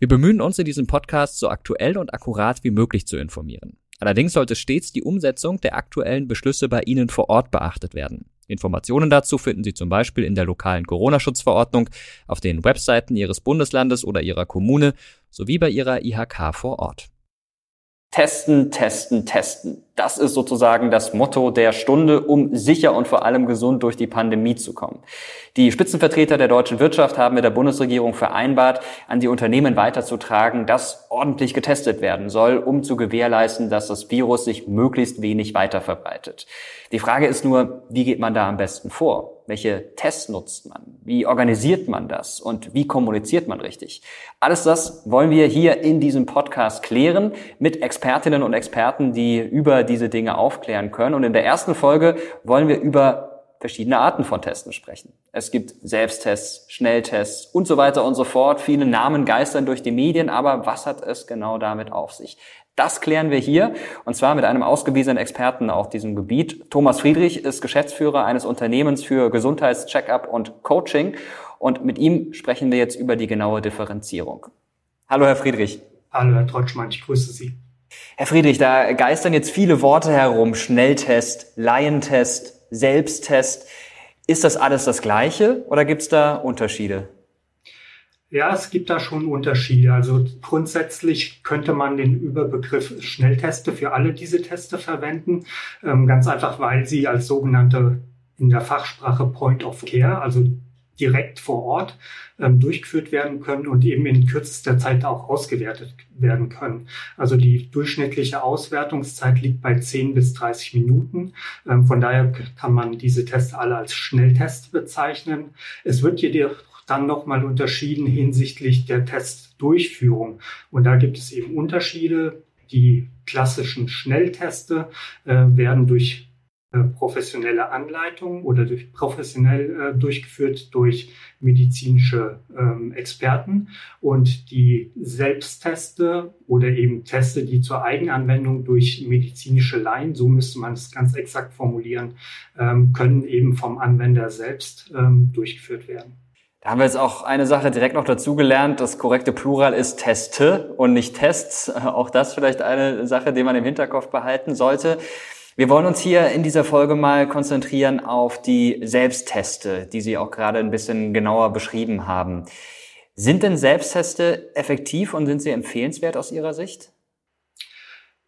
Wir bemühen uns in diesem Podcast so aktuell und akkurat wie möglich zu informieren. Allerdings sollte stets die Umsetzung der aktuellen Beschlüsse bei Ihnen vor Ort beachtet werden. Informationen dazu finden Sie zum Beispiel in der lokalen Corona-Schutzverordnung, auf den Webseiten Ihres Bundeslandes oder Ihrer Kommune sowie bei Ihrer IHK vor Ort. Testen, testen, testen. Das ist sozusagen das Motto der Stunde, um sicher und vor allem gesund durch die Pandemie zu kommen. Die Spitzenvertreter der deutschen Wirtschaft haben mit der Bundesregierung vereinbart, an die Unternehmen weiterzutragen, dass ordentlich getestet werden soll, um zu gewährleisten, dass das Virus sich möglichst wenig weiter verbreitet. Die Frage ist nur, wie geht man da am besten vor? Welche Tests nutzt man? Wie organisiert man das? Und wie kommuniziert man richtig? Alles das wollen wir hier in diesem Podcast klären mit Expertinnen und Experten, die über diese Dinge aufklären können. Und in der ersten Folge wollen wir über verschiedene Arten von Testen sprechen. Es gibt Selbsttests, Schnelltests und so weiter und so fort. Viele Namen geistern durch die Medien, aber was hat es genau damit auf sich? Das klären wir hier und zwar mit einem ausgewiesenen Experten auf diesem Gebiet. Thomas Friedrich ist Geschäftsführer eines Unternehmens für Gesundheitscheckup und Coaching und mit ihm sprechen wir jetzt über die genaue Differenzierung. Hallo, Herr Friedrich. Hallo, Herr Trotschmann, ich grüße Sie. Herr Friedrich, da geistern jetzt viele Worte herum. Schnelltest, Laientest, Selbsttest. Ist das alles das Gleiche oder gibt es da Unterschiede? Ja, es gibt da schon Unterschiede. Also grundsätzlich könnte man den Überbegriff Schnellteste für alle diese Teste verwenden. Ähm, ganz einfach, weil sie als sogenannte in der Fachsprache Point of Care, also direkt vor Ort ähm, durchgeführt werden können und eben in kürzester Zeit auch ausgewertet werden können. Also die durchschnittliche Auswertungszeit liegt bei 10 bis 30 Minuten. Ähm, von daher kann man diese Tests alle als Schnelltest bezeichnen. Es wird jedoch dann nochmal unterschieden hinsichtlich der Testdurchführung. Und da gibt es eben Unterschiede. Die klassischen Schnellteste äh, werden durch professionelle Anleitung oder durch professionell äh, durchgeführt durch medizinische ähm, Experten und die Selbstteste oder eben Teste, die zur Eigenanwendung durch medizinische Laien, so müsste man es ganz exakt formulieren, ähm, können eben vom Anwender selbst ähm, durchgeführt werden. Da haben wir jetzt auch eine Sache direkt noch dazugelernt. Das korrekte Plural ist Teste und nicht Tests. Auch das vielleicht eine Sache, die man im Hinterkopf behalten sollte. Wir wollen uns hier in dieser Folge mal konzentrieren auf die Selbstteste, die Sie auch gerade ein bisschen genauer beschrieben haben. Sind denn Selbstteste effektiv und sind sie empfehlenswert aus Ihrer Sicht?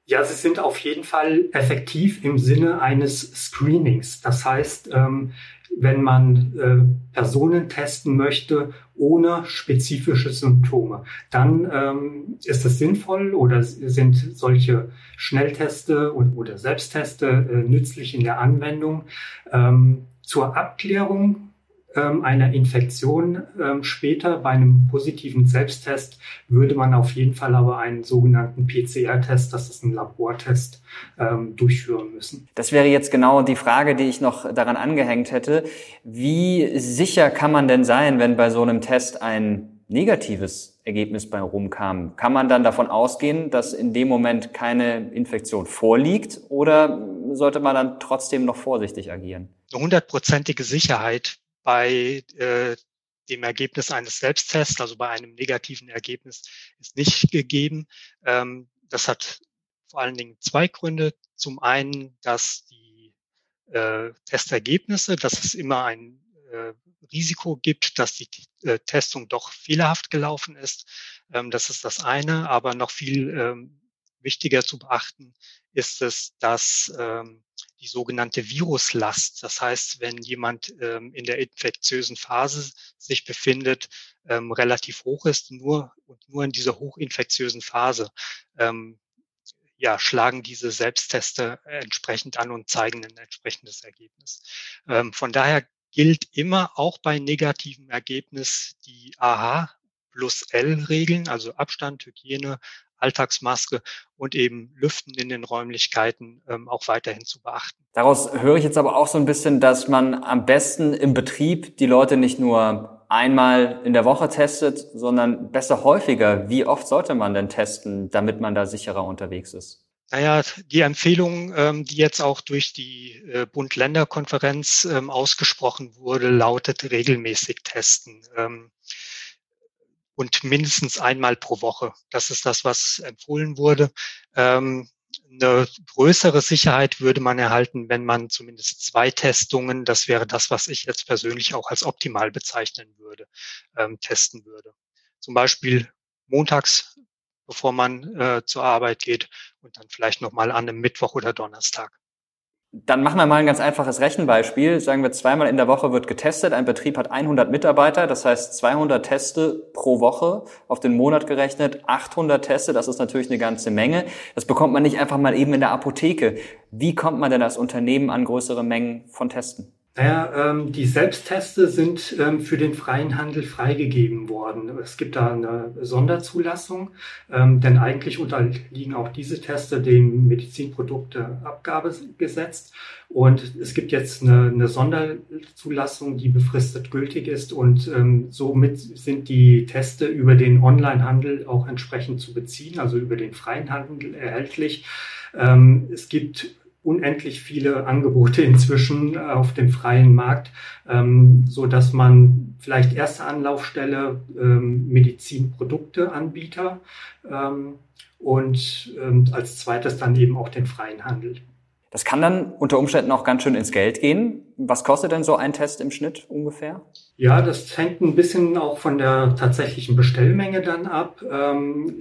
Ja, sie sind auf jeden Fall effektiv im Sinne eines Screenings. Das heißt, ähm, wenn man äh, Personen testen möchte ohne spezifische Symptome. Dann ähm, ist es sinnvoll oder sind solche Schnellteste und, oder Selbstteste äh, nützlich in der Anwendung. Ähm, zur Abklärung einer Infektion ähm, später bei einem positiven Selbsttest würde man auf jeden Fall aber einen sogenannten PCR-Test, das ist ein Labortest, ähm, durchführen müssen. Das wäre jetzt genau die Frage, die ich noch daran angehängt hätte. Wie sicher kann man denn sein, wenn bei so einem Test ein negatives Ergebnis bei rumkam? Kann man dann davon ausgehen, dass in dem Moment keine Infektion vorliegt oder sollte man dann trotzdem noch vorsichtig agieren? Eine hundertprozentige Sicherheit bei äh, dem Ergebnis eines Selbsttests, also bei einem negativen Ergebnis, ist nicht gegeben. Ähm, das hat vor allen Dingen zwei Gründe. Zum einen, dass die äh, Testergebnisse, dass es immer ein äh, Risiko gibt, dass die äh, Testung doch fehlerhaft gelaufen ist. Ähm, das ist das eine. Aber noch viel ähm, wichtiger zu beachten ist es, dass ähm, die sogenannte Viruslast. Das heißt, wenn jemand ähm, in der infektiösen Phase sich befindet, ähm, relativ hoch ist, nur und nur in dieser hochinfektiösen Phase, ähm, ja, schlagen diese Selbstteste entsprechend an und zeigen ein entsprechendes Ergebnis. Ähm, von daher gilt immer auch bei negativem Ergebnis die AH plus L-Regeln, also Abstand, Hygiene, Alltagsmaske und eben Lüften in den Räumlichkeiten ähm, auch weiterhin zu beachten. Daraus höre ich jetzt aber auch so ein bisschen, dass man am besten im Betrieb die Leute nicht nur einmal in der Woche testet, sondern besser häufiger. Wie oft sollte man denn testen, damit man da sicherer unterwegs ist? Naja, die Empfehlung, ähm, die jetzt auch durch die äh, Bund-Länder-Konferenz ähm, ausgesprochen wurde, lautet regelmäßig testen. Ähm, und mindestens einmal pro Woche. Das ist das, was empfohlen wurde. Ähm, eine größere Sicherheit würde man erhalten, wenn man zumindest zwei Testungen, das wäre das, was ich jetzt persönlich auch als optimal bezeichnen würde, ähm, testen würde. Zum Beispiel montags, bevor man äh, zur Arbeit geht und dann vielleicht nochmal an einem Mittwoch oder Donnerstag. Dann machen wir mal ein ganz einfaches Rechenbeispiel. Sagen wir, zweimal in der Woche wird getestet. Ein Betrieb hat 100 Mitarbeiter, das heißt 200 Teste pro Woche auf den Monat gerechnet, 800 Teste, das ist natürlich eine ganze Menge. Das bekommt man nicht einfach mal eben in der Apotheke. Wie kommt man denn als Unternehmen an größere Mengen von Testen? Naja, ähm, die Selbstteste sind ähm, für den freien Handel freigegeben worden. Es gibt da eine Sonderzulassung, ähm, denn eigentlich unterliegen auch diese Teste dem Medizinprodukteabgabegesetz. Und es gibt jetzt eine, eine Sonderzulassung, die befristet gültig ist. Und ähm, somit sind die Teste über den Onlinehandel auch entsprechend zu beziehen, also über den freien Handel erhältlich. Ähm, es gibt unendlich viele Angebote inzwischen auf dem freien Markt, ähm, so dass man vielleicht erste Anlaufstelle ähm, Medizinprodukteanbieter ähm, und ähm, als zweites dann eben auch den freien Handel. Das kann dann unter Umständen auch ganz schön ins Geld gehen. Was kostet denn so ein Test im Schnitt ungefähr? Ja, das hängt ein bisschen auch von der tatsächlichen Bestellmenge dann ab. Ähm,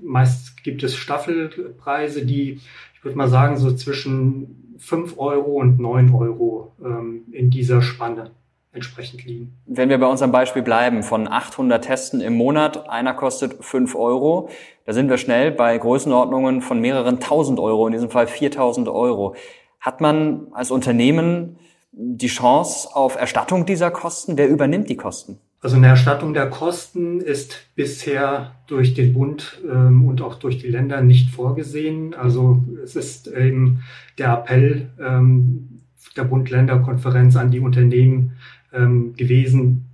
meist gibt es Staffelpreise, die ich würde mal sagen, so zwischen 5 Euro und 9 Euro ähm, in dieser Spanne entsprechend liegen. Wenn wir bei unserem Beispiel bleiben, von 800 Testen im Monat, einer kostet 5 Euro, da sind wir schnell bei Größenordnungen von mehreren tausend Euro, in diesem Fall 4000 Euro. Hat man als Unternehmen die Chance auf Erstattung dieser Kosten? Wer übernimmt die Kosten? Also eine Erstattung der Kosten ist bisher durch den Bund ähm, und auch durch die Länder nicht vorgesehen. Also es ist eben der Appell ähm, der Bund-Länder-Konferenz an die Unternehmen ähm, gewesen,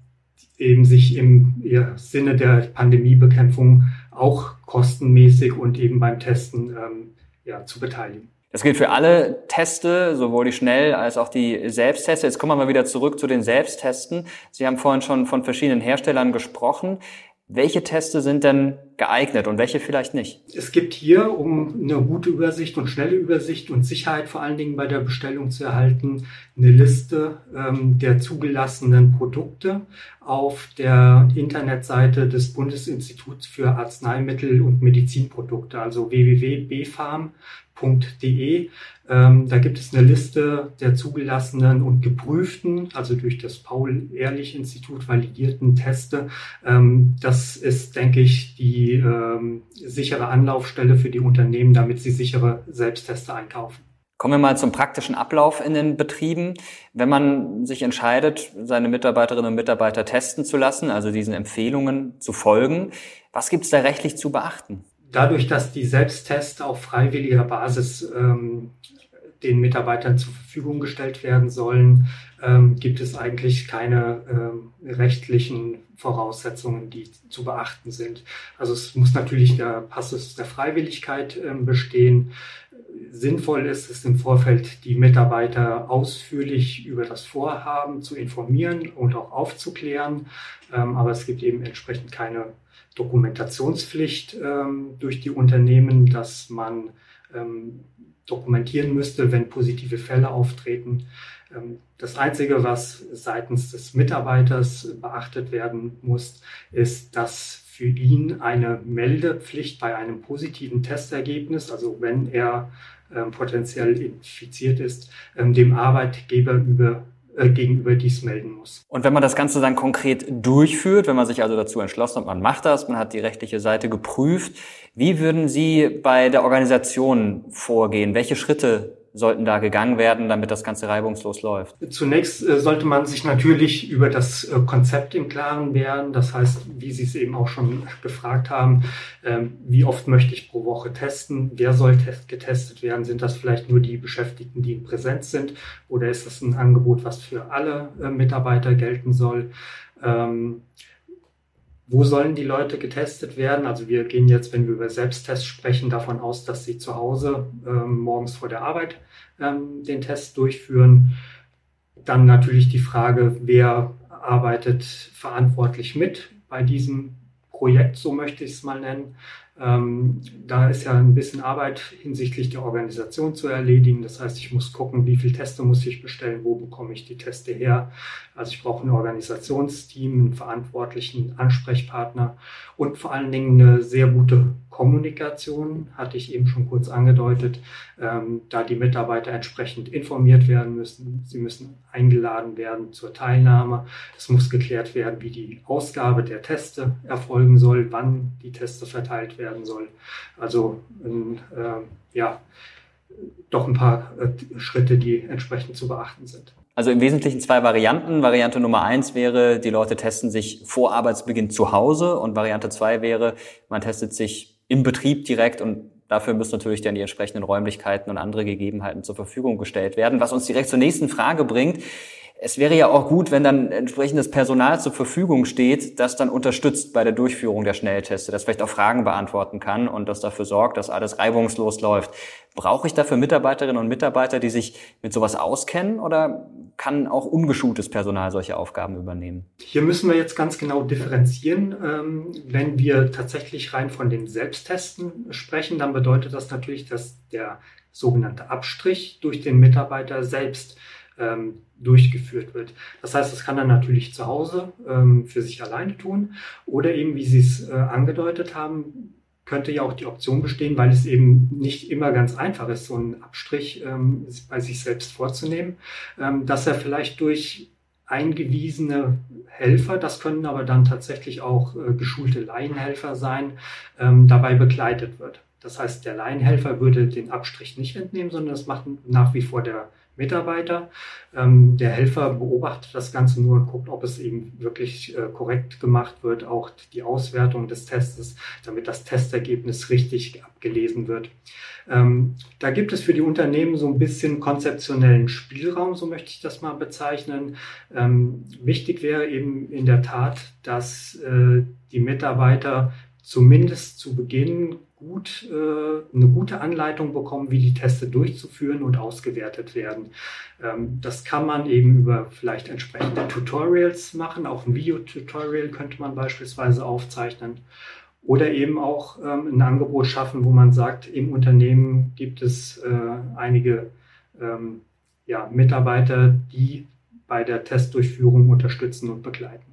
eben sich im ja, Sinne der Pandemiebekämpfung auch kostenmäßig und eben beim Testen ähm, ja, zu beteiligen. Das gilt für alle Teste, sowohl die Schnell- als auch die Selbstteste. Jetzt kommen wir mal wieder zurück zu den Selbsttesten. Sie haben vorhin schon von verschiedenen Herstellern gesprochen. Welche Teste sind denn geeignet und welche vielleicht nicht? Es gibt hier, um eine gute Übersicht und schnelle Übersicht und Sicherheit vor allen Dingen bei der Bestellung zu erhalten, eine Liste ähm, der zugelassenen Produkte auf der Internetseite des Bundesinstituts für Arzneimittel und Medizinprodukte, also www.bfarm www.ehrlich.de. Ähm, da gibt es eine Liste der zugelassenen und geprüften, also durch das Paul-Ehrlich-Institut validierten Teste. Ähm, das ist, denke ich, die ähm, sichere Anlaufstelle für die Unternehmen, damit sie sichere Selbstteste einkaufen. Kommen wir mal zum praktischen Ablauf in den Betrieben. Wenn man sich entscheidet, seine Mitarbeiterinnen und Mitarbeiter testen zu lassen, also diesen Empfehlungen zu folgen, was gibt es da rechtlich zu beachten? dadurch, dass die Selbsttests auf freiwilliger Basis ähm, den Mitarbeitern zur Verfügung gestellt werden sollen, ähm, gibt es eigentlich keine ähm, rechtlichen Voraussetzungen, die zu beachten sind. Also es muss natürlich der Passus der Freiwilligkeit ähm, bestehen. Sinnvoll ist es im Vorfeld, die Mitarbeiter ausführlich über das Vorhaben zu informieren und auch aufzuklären. Ähm, aber es gibt eben entsprechend keine Dokumentationspflicht ähm, durch die Unternehmen, dass man ähm, dokumentieren müsste, wenn positive Fälle auftreten. Ähm, das Einzige, was seitens des Mitarbeiters beachtet werden muss, ist, dass für ihn eine Meldepflicht bei einem positiven Testergebnis, also wenn er ähm, potenziell infiziert ist, ähm, dem Arbeitgeber über gegenüber dies melden muss. Und wenn man das Ganze dann konkret durchführt, wenn man sich also dazu entschlossen hat, man macht das, man hat die rechtliche Seite geprüft, wie würden Sie bei der Organisation vorgehen? Welche Schritte sollten da gegangen werden, damit das Ganze reibungslos läuft? Zunächst äh, sollte man sich natürlich über das äh, Konzept im Klaren werden. Das heißt, wie Sie es eben auch schon gefragt haben, ähm, wie oft möchte ich pro Woche testen? Wer soll getestet werden? Sind das vielleicht nur die Beschäftigten, die in Präsenz sind? Oder ist das ein Angebot, was für alle äh, Mitarbeiter gelten soll? Wo sollen die Leute getestet werden? Also wir gehen jetzt, wenn wir über Selbsttests sprechen, davon aus, dass sie zu Hause ähm, morgens vor der Arbeit ähm, den Test durchführen. Dann natürlich die Frage, wer arbeitet verantwortlich mit bei diesem Projekt, so möchte ich es mal nennen. Ähm, da ist ja ein bisschen Arbeit hinsichtlich der Organisation zu erledigen. Das heißt, ich muss gucken, wie viele Teste muss ich bestellen, wo bekomme ich die Teste her. Also ich brauche ein Organisationsteam, einen verantwortlichen Ansprechpartner und vor allen Dingen eine sehr gute Kommunikation, hatte ich eben schon kurz angedeutet, ähm, da die Mitarbeiter entsprechend informiert werden müssen. Sie müssen eingeladen werden zur Teilnahme. Es muss geklärt werden, wie die Ausgabe der Teste erfolgen soll, wann die Teste verteilt werden soll. Also äh, ja, doch ein paar äh, Schritte, die entsprechend zu beachten sind. Also im Wesentlichen zwei Varianten. Variante Nummer eins wäre, die Leute testen sich vor Arbeitsbeginn zu Hause und Variante zwei wäre, man testet sich im Betrieb direkt und dafür müssen natürlich dann die entsprechenden Räumlichkeiten und andere Gegebenheiten zur Verfügung gestellt werden. Was uns direkt zur nächsten Frage bringt. Es wäre ja auch gut, wenn dann entsprechendes Personal zur Verfügung steht, das dann unterstützt bei der Durchführung der Schnellteste, das vielleicht auch Fragen beantworten kann und das dafür sorgt, dass alles reibungslos läuft. Brauche ich dafür Mitarbeiterinnen und Mitarbeiter, die sich mit sowas auskennen oder kann auch ungeschultes Personal solche Aufgaben übernehmen? Hier müssen wir jetzt ganz genau differenzieren. Ähm, wenn wir tatsächlich rein von den Selbsttesten sprechen, dann bedeutet das natürlich, dass der sogenannte Abstrich durch den Mitarbeiter selbst ähm, durchgeführt wird. Das heißt, das kann er natürlich zu Hause ähm, für sich alleine tun oder eben, wie Sie es äh, angedeutet haben, könnte ja auch die Option bestehen, weil es eben nicht immer ganz einfach ist, so einen Abstrich ähm, bei sich selbst vorzunehmen, ähm, dass er vielleicht durch eingewiesene Helfer, das können aber dann tatsächlich auch äh, geschulte Laienhelfer sein, ähm, dabei begleitet wird. Das heißt, der Laienhelfer würde den Abstrich nicht entnehmen, sondern das macht nach wie vor der Mitarbeiter. Ähm, der Helfer beobachtet das Ganze nur und guckt, ob es eben wirklich äh, korrekt gemacht wird, auch die Auswertung des Testes, damit das Testergebnis richtig abgelesen wird. Ähm, da gibt es für die Unternehmen so ein bisschen konzeptionellen Spielraum, so möchte ich das mal bezeichnen. Ähm, wichtig wäre eben in der Tat, dass äh, die Mitarbeiter zumindest zu Beginn gut, äh, eine gute Anleitung bekommen, wie die Teste durchzuführen und ausgewertet werden. Ähm, das kann man eben über vielleicht entsprechende Tutorials machen. Auch ein Videotutorial könnte man beispielsweise aufzeichnen. Oder eben auch ähm, ein Angebot schaffen, wo man sagt, im Unternehmen gibt es äh, einige ähm, ja, Mitarbeiter, die bei der Testdurchführung unterstützen und begleiten.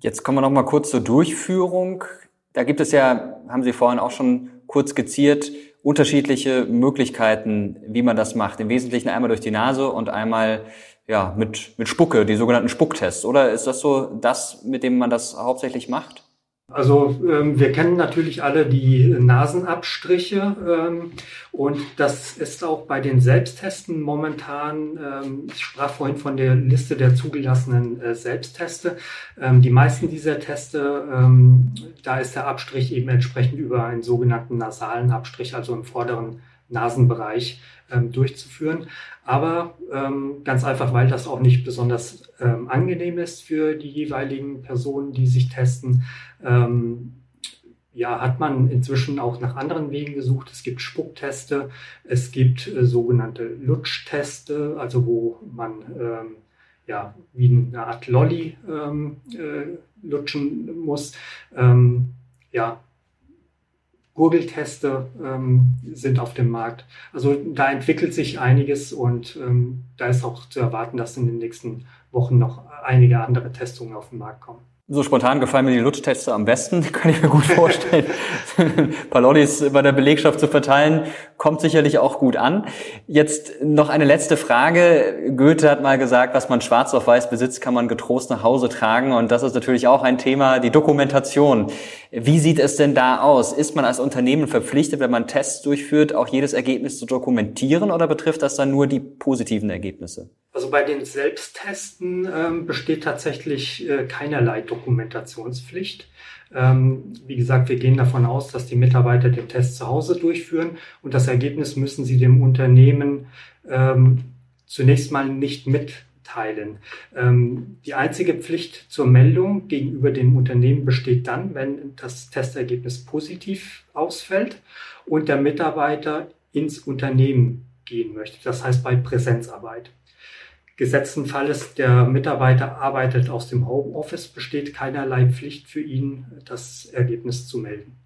Jetzt kommen wir noch mal kurz zur Durchführung. Da gibt es ja, haben Sie vorhin auch schon kurz skizziert, unterschiedliche Möglichkeiten, wie man das macht. Im Wesentlichen einmal durch die Nase und einmal ja, mit, mit Spucke, die sogenannten Spucktests. Oder ist das so das, mit dem man das hauptsächlich macht? Also ähm, wir kennen natürlich alle die Nasenabstriche ähm, und das ist auch bei den Selbsttesten momentan, ähm, ich sprach vorhin von der Liste der zugelassenen äh, Selbstteste. Ähm, die meisten dieser Teste, ähm, da ist der Abstrich eben entsprechend über einen sogenannten nasalen Abstrich, also im vorderen Nasenbereich ähm, durchzuführen. Aber ähm, ganz einfach, weil das auch nicht besonders ähm, angenehm ist für die jeweiligen Personen, die sich testen, ähm, ja, hat man inzwischen auch nach anderen Wegen gesucht. Es gibt Spuckteste, es gibt äh, sogenannte Lutschteste, also wo man ähm, ja wie eine Art Lolly ähm, äh, lutschen muss. Ja, Gurgelteste ähm, sind auf dem Markt. Also da entwickelt sich einiges und ähm, da ist auch zu erwarten, dass in den nächsten Wochen noch einige andere Testungen auf den Markt kommen. So spontan gefallen mir die Lutschteste am besten, kann ich mir gut vorstellen. ein paar Lollis bei der Belegschaft zu verteilen, kommt sicherlich auch gut an. Jetzt noch eine letzte Frage. Goethe hat mal gesagt, was man schwarz auf weiß besitzt, kann man getrost nach Hause tragen. Und das ist natürlich auch ein Thema, die Dokumentation. Wie sieht es denn da aus? Ist man als Unternehmen verpflichtet, wenn man Tests durchführt, auch jedes Ergebnis zu dokumentieren oder betrifft das dann nur die positiven Ergebnisse? Also bei den Selbsttesten ähm, besteht tatsächlich äh, keinerlei Dokumentationspflicht. Ähm, wie gesagt, wir gehen davon aus, dass die Mitarbeiter den Test zu Hause durchführen und das Ergebnis müssen sie dem Unternehmen ähm, zunächst mal nicht mitteilen. Ähm, die einzige Pflicht zur Meldung gegenüber dem Unternehmen besteht dann, wenn das Testergebnis positiv ausfällt und der Mitarbeiter ins Unternehmen gehen möchte. Das heißt bei Präsenzarbeit. gesetzten Falles der Mitarbeiter arbeitet aus dem Homeoffice, besteht keinerlei Pflicht für ihn, das Ergebnis zu melden.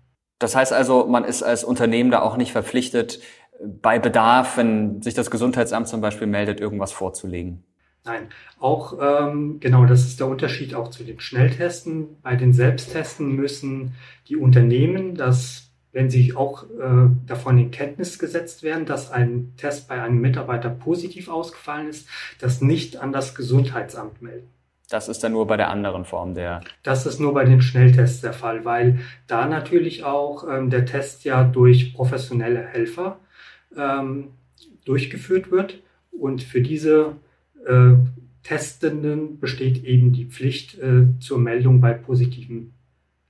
Das heißt also, man ist als Unternehmen da auch nicht verpflichtet, bei Bedarf, wenn sich das Gesundheitsamt zum Beispiel meldet, irgendwas vorzulegen. Nein, auch ähm, genau, das ist der Unterschied auch zu den Schnelltesten. Bei den Selbsttesten müssen die Unternehmen, dass wenn sie auch äh, davon in Kenntnis gesetzt werden, dass ein Test bei einem Mitarbeiter positiv ausgefallen ist, das nicht an das Gesundheitsamt melden. Das ist dann nur bei der anderen Form der. Das ist nur bei den Schnelltests der Fall, weil da natürlich auch ähm, der Test ja durch professionelle Helfer ähm, durchgeführt wird. Und für diese äh, Testenden besteht eben die Pflicht äh, zur Meldung bei positivem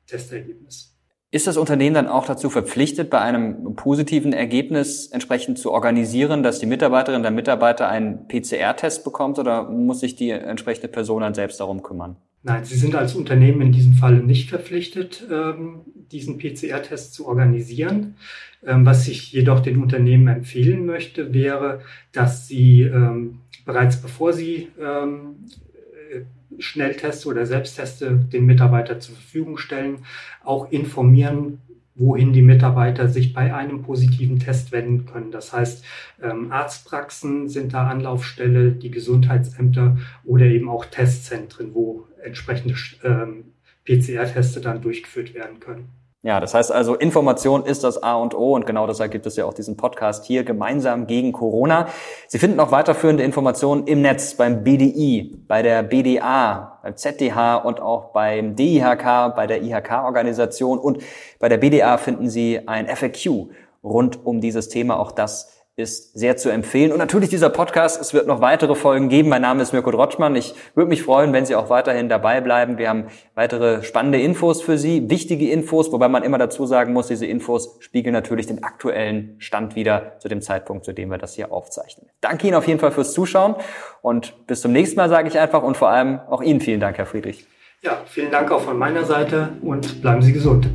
Testergebnis. Ist das Unternehmen dann auch dazu verpflichtet, bei einem positiven Ergebnis entsprechend zu organisieren, dass die Mitarbeiterin der Mitarbeiter einen PCR-Test bekommt oder muss sich die entsprechende Person dann selbst darum kümmern? Nein, Sie sind als Unternehmen in diesem Falle nicht verpflichtet, ähm, diesen PCR-Test zu organisieren. Ähm, was ich jedoch den Unternehmen empfehlen möchte, wäre, dass sie ähm, bereits bevor sie Schnelltests oder Selbstteste den Mitarbeiter zur Verfügung stellen, auch informieren, wohin die Mitarbeiter sich bei einem positiven Test wenden können. Das heißt, ähm, Arztpraxen sind da Anlaufstelle, die Gesundheitsämter oder eben auch Testzentren, wo entsprechende ähm, PCR-Teste dann durchgeführt werden können. Ja, das heißt also, Information ist das A und O und genau deshalb gibt es ja auch diesen Podcast hier gemeinsam gegen Corona. Sie finden auch weiterführende Informationen im Netz beim BDI, bei der BDA, beim ZDH und auch beim DIHK, bei der IHK-Organisation und bei der BDA finden Sie ein FAQ rund um dieses Thema. Auch das ist sehr zu empfehlen. Und natürlich dieser Podcast, es wird noch weitere Folgen geben. Mein Name ist Mirko Drotschmann. Ich würde mich freuen, wenn Sie auch weiterhin dabei bleiben. Wir haben weitere spannende Infos für Sie, wichtige Infos, wobei man immer dazu sagen muss, diese Infos spiegeln natürlich den aktuellen Stand wieder zu dem Zeitpunkt, zu dem wir das hier aufzeichnen. Danke Ihnen auf jeden Fall fürs Zuschauen und bis zum nächsten Mal sage ich einfach und vor allem auch Ihnen vielen Dank, Herr Friedrich. Ja, vielen Dank auch von meiner Seite und bleiben Sie gesund.